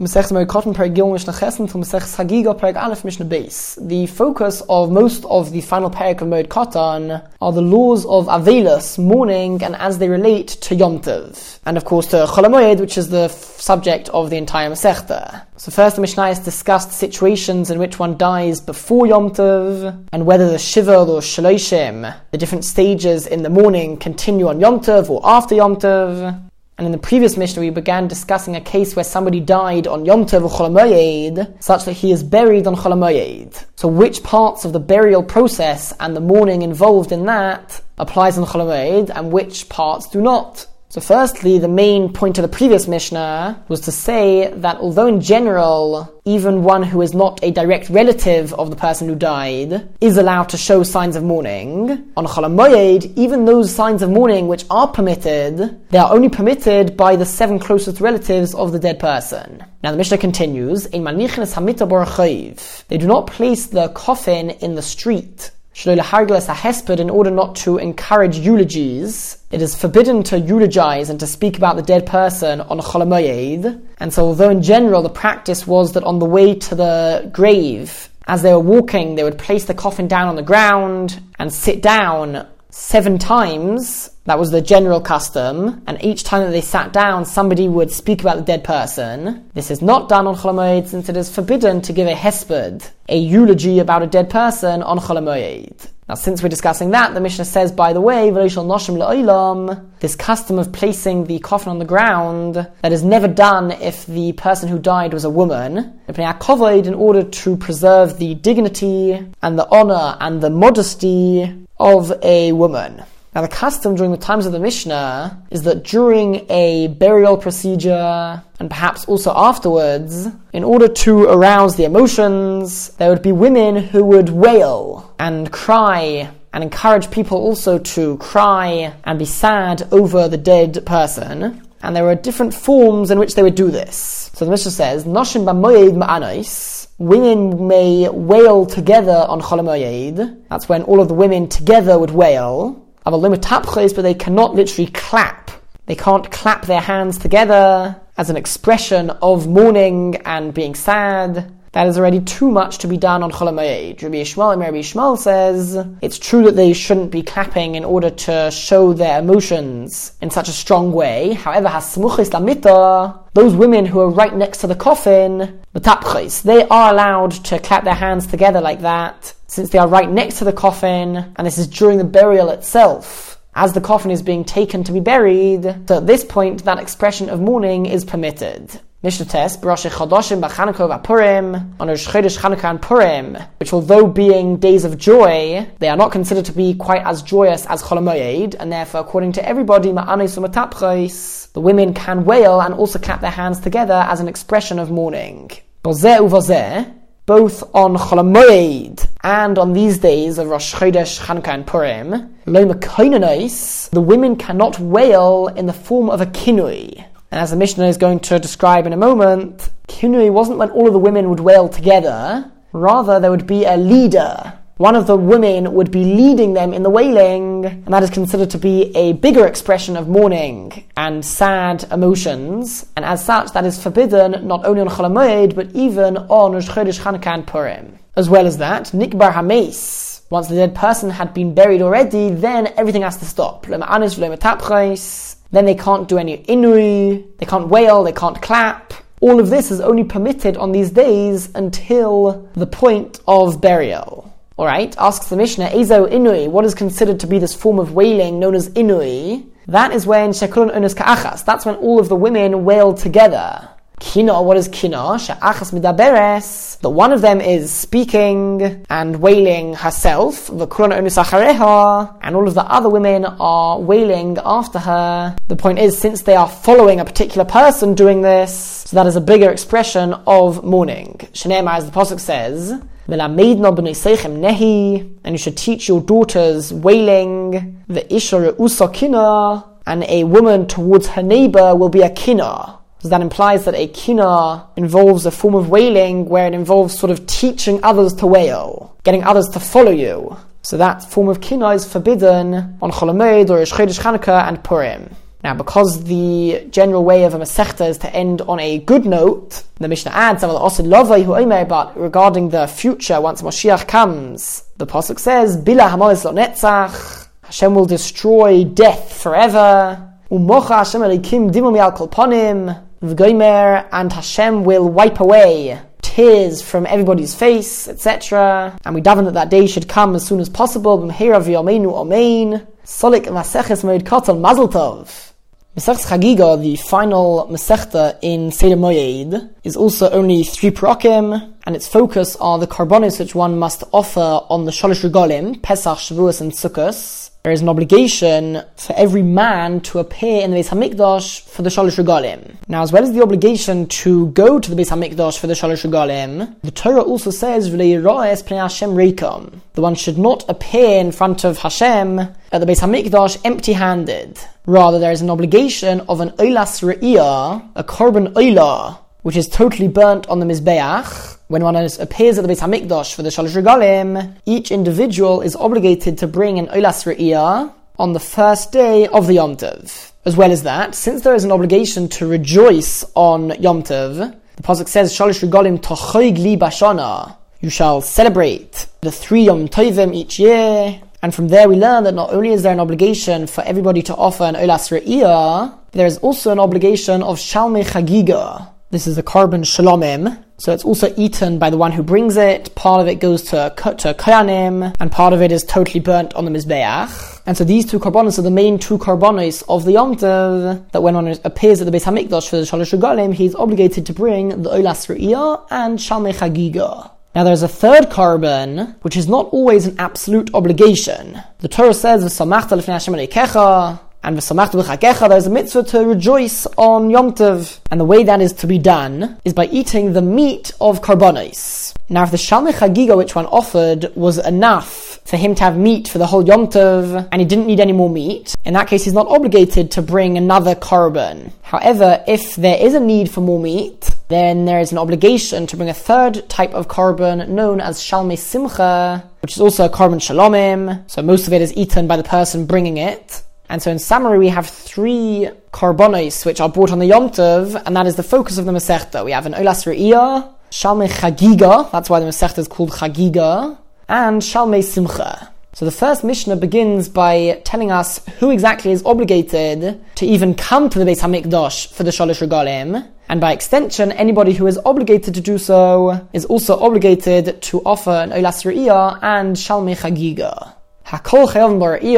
Perek Gil to Perek Aleph. The focus of most of the final Perek of Katan are the laws of Avelus, mourning, and as they relate to Yom Tov. And of course to Cholamoyed, which is the f- subject of the entire Masechta. So first the Mishnah has discussed situations in which one dies before Yom Tov, and whether the Shiva or Shaloshim, the different stages in the mourning, continue on Yom Tov or after Yom Tov. And in the previous Mishnah, we began discussing a case where somebody died on Yom Tov Cholamoyed, such that he is buried on Cholamoyed. So which parts of the burial process and the mourning involved in that applies on Cholamoyed, and which parts do not? So firstly, the main point of the previous Mishnah was to say that although in general, even one who is not a direct relative of the person who died is allowed to show signs of mourning, on Cholamoyed, even those signs of mourning which are permitted, they are only permitted by the seven closest relatives of the dead person. Now the Mishnah continues, They do not place the coffin in the street in order not to encourage eulogies. It is forbidden to eulogize and to speak about the dead person on Cholamoyed. And so, although in general the practice was that on the way to the grave, as they were walking, they would place the coffin down on the ground and sit down seven times. That was the general custom, and each time that they sat down, somebody would speak about the dead person. This is not done on Cholamoyed since it is forbidden to give a hesped, a eulogy about a dead person on Cholamoyed. Now, since we're discussing that, the Mishnah says, by the way, this custom of placing the coffin on the ground, that is never done if the person who died was a woman, in order to preserve the dignity and the honor and the modesty of a woman. Now, the custom during the times of the Mishnah is that during a burial procedure, and perhaps also afterwards, in order to arouse the emotions, there would be women who would wail and cry and encourage people also to cry and be sad over the dead person. And there were different forms in which they would do this. So the Mishnah says, women may wail together on Cholamoyed. That's when all of the women together would wail. I've almost tapchis but they cannot literally clap. They can't clap their hands together as an expression of mourning and being sad. That is already too much to be done on Chol HaMoed. Rabbi Yishmael and Rabbi Yishmael says it's true that they shouldn't be clapping in order to show their emotions in such a strong way. However, Hasmuchis Lamita, those women who are right next to the coffin, the they are allowed to clap their hands together like that, since they are right next to the coffin, and this is during the burial itself as the coffin is being taken to be buried. So at this point, that expression of mourning is permitted. Mishnah test, Barashe Chodoshim B'Chanukah Purim, on Rosh Chodesh Chanukah and Purim, which although being days of joy, they are not considered to be quite as joyous as Cholamoyed, and therefore, according to everybody, Ma'anis the women can wail and also clap their hands together as an expression of mourning. Bozeh uvozeh, both on Cholamoyed and on these days of Rosh Chodesh, Chanukah, and Purim, the women cannot wail in the form of a kinui. And as the Mishnah is going to describe in a moment, Kinui wasn't when all of the women would wail together. Rather, there would be a leader. One of the women would be leading them in the wailing, and that is considered to be a bigger expression of mourning and sad emotions. And as such, that is forbidden not only on Cholamoid, but even on Rosh Chodesh Chanukah and Purim. As well as that, Nikbar Hames, once the dead person had been buried already, then everything has to stop. Then they can't do any inui, they can't wail, they can't clap. All of this is only permitted on these days until the point of burial. Alright, asks the Mishnah, Ezo inui, what is considered to be this form of wailing known as inui? That is when shekulun unus ka'achas, that's when all of the women wail together. Kina, what is kina? She'achas midaberes. That one of them is speaking and wailing herself. The V'kurana unusachareha. And all of the other women are wailing after her. The point is, since they are following a particular person doing this, so that is a bigger expression of mourning. Shenema, as the Pasuk says, and you should teach your daughters wailing, the ishara usakina, and a woman towards her neighbor will be a kina. So that implies that a kina involves a form of wailing where it involves sort of teaching others to wail, getting others to follow you. So that form of kina is forbidden on Cholamoid or Chodesh Chanukah and Purim. Now, because the general way of a Masechta is to end on a good note, the Mishnah adds, but regarding the future, once Moshiach comes, the Pasuk says, Bila Hamois lo netzach, Hashem will destroy death forever, Umocha Hashem elikim V'goimer, and Hashem will wipe away tears from everybody's face, etc. And we daven that that day should come as soon as possible. B'mheira v'yomeinu omein. Solik Maseches Moed Koton Mazel Tov. Masechta Chagiga, the final Masechta in Seder Moed, is also only three parakim, and its focus are the karbonos which one must offer on the Shalosh Regalim, Pesach, Shavuos, and Sukkot there is an obligation for every man to appear in the Beis Hamikdash for the Shalosh Regalim. Now, as well as the obligation to go to the Beis Hamikdash for the Shalosh Regalim, the Torah also says, Hashem. The one should not appear in front of Hashem at the Beis Hamikdash empty-handed. Rather, there is an obligation of an Oilas Re'iyah, a Korban Oilah, which is totally burnt on the Mizbeach, when one appears at the Beit HaMikdash for the Shalosh Regalim, each individual is obligated to bring an Olas Re'iyah on the first day of the Yom Tov. As well as that, since there is an obligation to rejoice on Yom Tov, the Pasuk says, Shalosh Regalim tochoig li bashana. You shall celebrate the three Yom Tovim each year. And from there we learn that not only is there an obligation for everybody to offer an Olas Re'iyah, there is also an obligation of Shalmei Chagiga. This is a korban shalomim, so it's also eaten by the one who brings it. Part of it goes to to koyanim, and part of it is totally burnt on the mizbeach. And so these two karbonos are the main two karbonos of the Yom Tov, that when one appears at the Beis Hamikdash for the Shalosh Regalim, he's obligated to bring the Olas Re'iyah and Shalmei Chagiga. Now there's a third korban, which is not always an absolute obligation. The Torah says, "V'samachta lefnei Hashem and there's a mitzvah to rejoice on Yom Tov. And the way that is to be done is by eating the meat of karbonos. Now, if the Shalmei Chagiga which one offered was enough for him to have meat for the whole Yom Tov, and he didn't need any more meat, in that case he's not obligated to bring another korban. However, if there is a need for more meat, then there is an obligation to bring a third type of korban known as Shalmei Simcha, which is also a korban shalomim, so most of it is eaten by the person bringing it. And so in summary, we have three karbonos which are brought on the Yom Tov, and that is the focus of the Masechta. We have an Olas Re'iyah, Shalmei Chagiga, that's why the Masechta is called Chagiga, and Shalmei Simcha. So the first Mishnah begins by telling us who exactly is obligated to even come to the Beis Hamikdash for the Shalosh Regalim, and by extension, anybody who is obligated to do so is also obligated to offer an Olas Re'iyah and Shalmei Chagiga. Everybody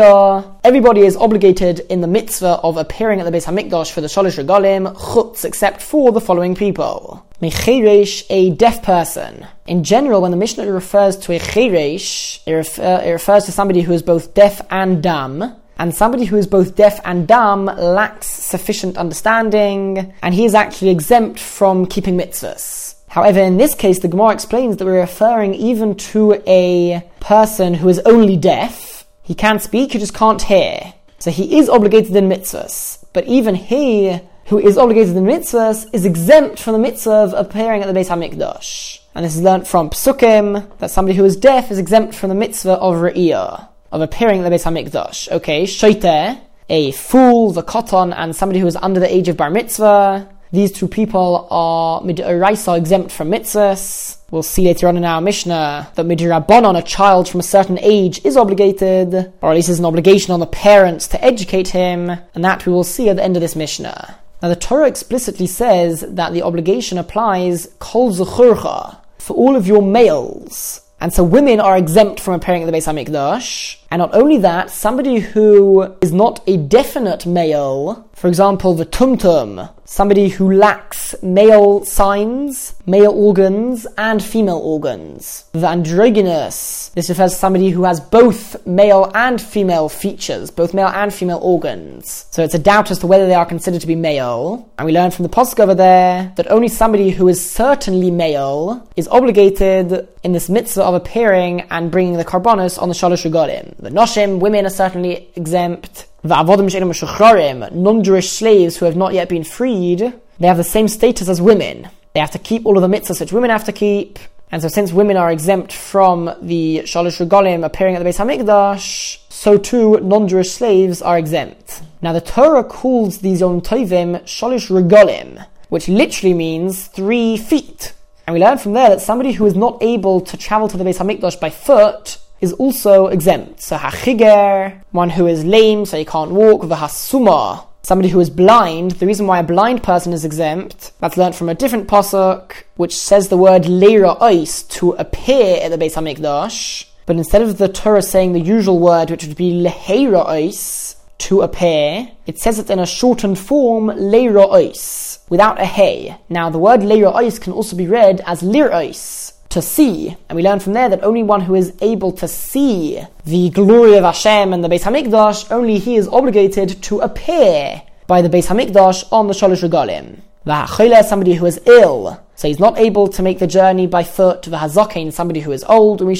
is obligated in the mitzvah of appearing at the Beis Hamikdash for the Shalosh Regalim, chutz, except for the following people. Mecheresh, a deaf person. In general, when the Mishnah refers to a cheresh, it, refer, it refers to somebody who is both deaf and dumb, and somebody who is both deaf and dumb lacks sufficient understanding, and he is actually exempt from keeping mitzvahs. However, in this case, the Gemara explains that we're referring even to a person who is only deaf. He can't speak, he just can't hear. So he is obligated in mitzvahs. But even he, who is obligated in mitzvahs, is exempt from the mitzvah of appearing at the Beis HaMikdash. And this is learnt from Psukim, that somebody who is deaf is exempt from the mitzvah of Re'iyah, of appearing at the Beis HaMikdash. Okay, Shaiteh, a fool, the koton, and somebody who is under the age of Bar Mitzvah, these two people are midoraisa exempt from mitzvahs. We'll see later on in our Mishnah that midirabbanon, a child from a certain age, is obligated, or at least is an obligation on the parents to educate him, and that we will see at the end of this Mishnah. Now the Torah explicitly says that the obligation applies kol zechurcha, for all of your males. And so women are exempt from appearing at the Beis HaMikdash. And not only that, somebody who is not a definite male, for example, the tumtum, somebody who lacks male signs, male organs, and female organs. The androgynous, this refers to somebody who has both male and female features, both male and female organs. So it's a doubt as to whether they are considered to be male. And we learn from the Pasuk over there that only somebody who is certainly male is obligated in this mitzvah of appearing and bringing the karbonos on the Shalosh Regalim. The Noshim, women are certainly exempt. The non-Jewish slaves who have not yet been freed, they have the same status as women. They have to keep all of the mitzvahs which women have to keep. And so since women are exempt from the Shalosh Regalim appearing at the Beis HaMikdash, so too non-Jewish slaves are exempt. Now the Torah calls these Yom Tovim Sholish Regalim, which literally means three feet. And we learn from there that somebody who is not able to travel to the Beis Hamikdash by foot is also exempt. So hachiger, one who is lame, so he can't walk, v'hasuma, somebody who is blind. The reason why a blind person is exempt, that's learnt from a different pasuk, which says the word leira ois to appear at the Beis Hamikdash. But instead of the Torah saying the usual word, which would be leheira ois, to appear, it says it in a shortened form, leira ois, without a hey. Now the word leira ois can also be read as lir ois to see. And we learn from there that only one who is able to see the glory of Hashem and the Beis Hamikdash, only he is obligated to appear by the Beis Hamikdash on the Shalosh Regalim. V'ha'choyle, somebody who is ill, so he's not able to make the journey by foot. The V'hazakein, somebody who is old, or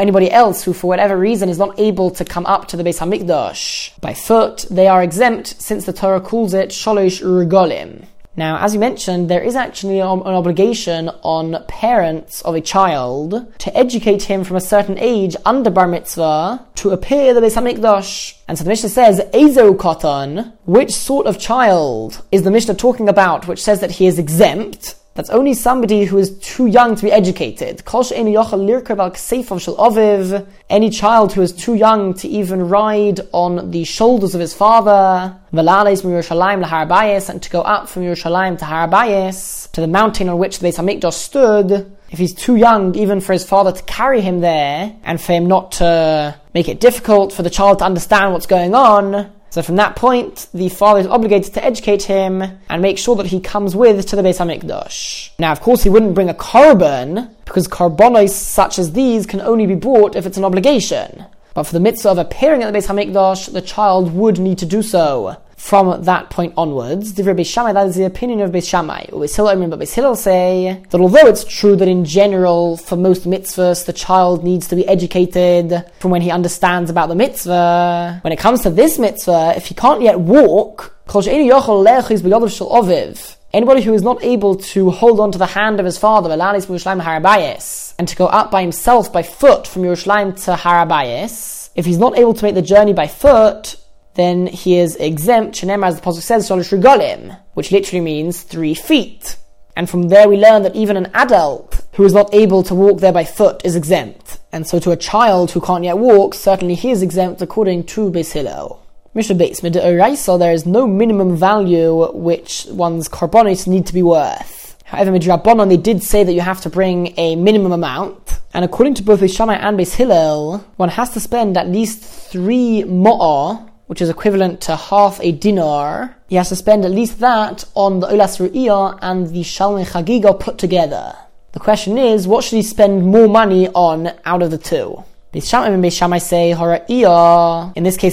anybody else who, for whatever reason, is not able to come up to the Beis Hamikdash by foot. They are exempt since the Torah calls it Shalosh Regalim. Now, as you mentioned, there is actually an obligation on parents of a child to educate him from a certain age under bar mitzvah to appear the Beis Hamikdash. And so the Mishnah says, Ezo which sort of child is the Mishnah talking about, which says that he is exempt? That's only somebody who is too young to be educated. Any child who is too young to even ride on the shoulders of his father. And to go up from Yerushalayim to Harabayis, to the mountain on which the Beis Hamikdash stood. If he's too young even for his father to carry him there, and for him not to make it difficult for the child to understand what's going on, so from that point, the father is obligated to educate him and make sure that he comes with to the Beis Hamikdash. Now, of course, he wouldn't bring a korban because korbanos such as these can only be brought if it's an obligation. But for the mitzvah of appearing at the Beis Hamikdash, the child would need to do so from that point onwards. Beis Shammai, that is the opinion of Beis Shammai. Beis Hillel, I mean, but Beis Hillel say that although it's true that in general, for most mitzvahs, the child needs to be educated from when he understands about the mitzvah, when it comes to this mitzvah, if he can't yet walk, Anybody who is not able to hold on to the hand of his father, and to go up by himself by foot from Yerushalayim to Harabayis, if he's not able to make the journey by foot, then he is exempt, Shenem, as the Pasuk says, Regalim, which literally means three feet. And from there we learn that even an adult who is not able to walk there by foot is exempt. And so to a child who can't yet walk, certainly he is exempt according to Hillel. Mishnah Beis, Midoraisa, there is no minimum value which one's korbanos need to be worth. However, Midrabanon, they did say that you have to bring a minimum amount. And according to both Shammai and Beis Hillel, one has to spend at least three mo'ah, which is equivalent to half a dinar, he has to spend at least that on the Olas Ru'iyah and the Shalmei Chagiga put together. The question is, what should he spend more money on out of the two? In this case,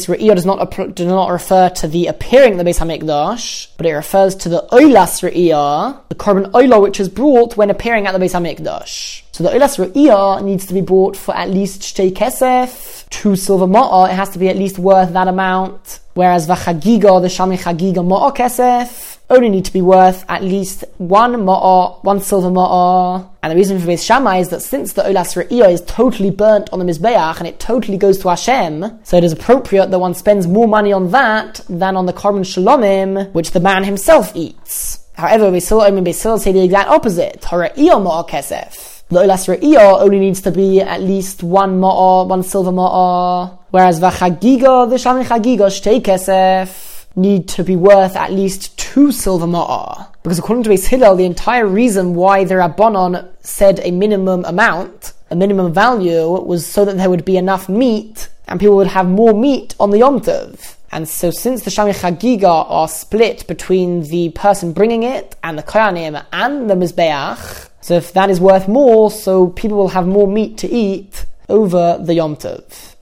Ra'iyah does not not refer to the appearing of the Beis Hamikdash, but it refers to the Oilas Ra'iyah, the korban Oila which is brought when appearing at the Beis Hamikdash. So the Oilas Ra'iyah needs to be bought for at least Shtei Kesef, two silver ma'a, it has to be at least worth that amount. Whereas v'chagiga, the shalmei chagiga ma'a kesef, only need to be worth at least one ma'a, one silver ma'a. And the reason for Beis Shammai is that since the Olas Re'iyah is totally burnt on the Mizbeach and it totally goes to Hashem, so it is appropriate that one spends more money on that than on the korban shalomim, which the man himself eats. However, Beis Hillel and Beis Hillel say the exact opposite. Hara'iyah ma'a kesef the Olas Re'iyah only needs to be at least one ma'a, one silver ma'a, whereas Vachagiga, the Shalmei Chagiga, Shtei Kesef, need to be worth at least two silver ma'a. Because according to Beis Hillel, the entire reason why the Rabbanon said a minimum amount, a minimum value, was so that there would be enough meat and people would have more meat on the Yom Tov. And so since the Shalmei Chagiga are split between the person bringing it and the Koyanim and the Mizbeach, so if that is worth more, so people will have more meat to eat over the Yom Tov.